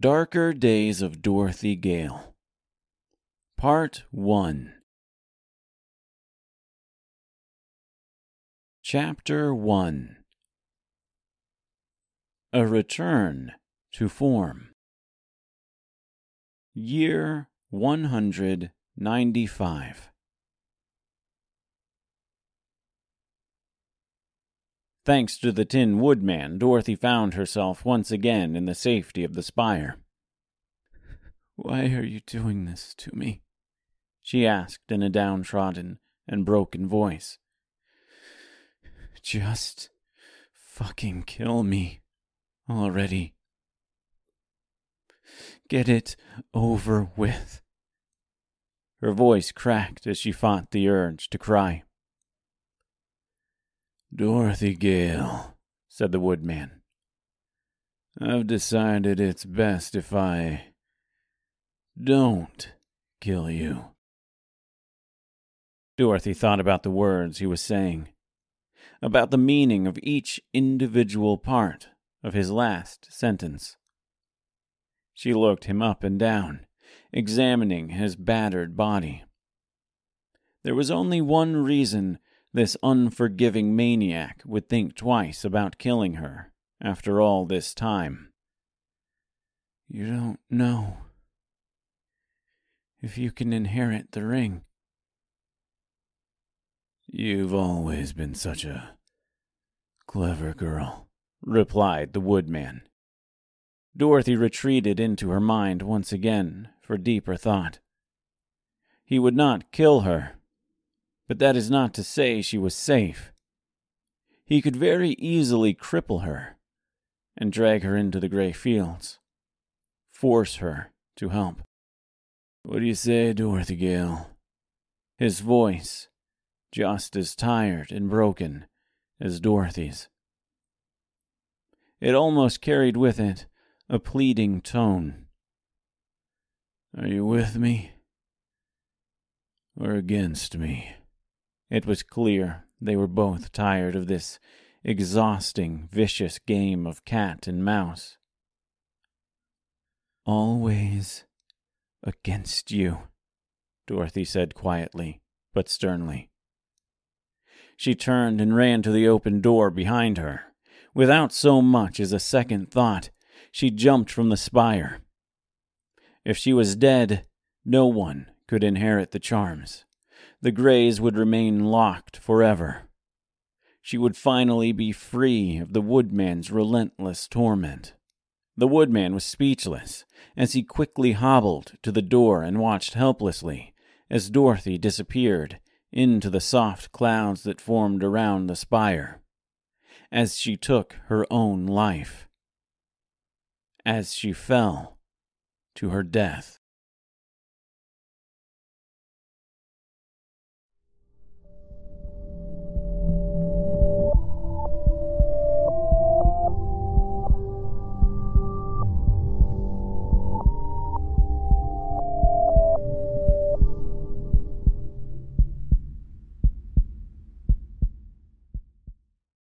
Darker Days of Dorothy Gale. Part 1. Chapter 1 A Return to Form. Year 195. Thanks to the Tin Woodman, Dorothy found herself once again in the safety of the spire. Why are you doing this to me? she asked in a downtrodden and broken voice. Just fucking kill me already. Get it over with. Her voice cracked as she fought the urge to cry. Dorothy Gale, said the woodman. I've decided it's best if I don't kill you. Dorothy thought about the words he was saying, about the meaning of each individual part of his last sentence. She looked him up and down, examining his battered body. There was only one reason this unforgiving maniac would think twice about killing her after all this time. You don't know if you can inherit the ring. You've always been such a clever girl, replied the woodman. Dorothy retreated into her mind once again for deeper thought. He would not kill her but that is not to say she was safe. He could very easily cripple her and drag her into the gray fields, force her to help. What do you say, Dorothy Gale? His voice, just as tired and broken as Dorothy's. It almost carried with it a pleading tone. Are you with me? Or against me? It was clear they were both tired of this exhausting, vicious game of cat and mouse. Always against you, Dorothy said quietly, but sternly. She turned and ran to the open door behind her. Without so much as a second thought, she jumped from the spire. If she was dead, no one could inherit the charms the Greys would remain locked forever. She would finally be free of the woodman's relentless torment. The woodman was speechless as he quickly hobbled to the door and watched helplessly as Dorothy disappeared into the soft clouds that formed around the spire, as she took her own life, as she fell to her death.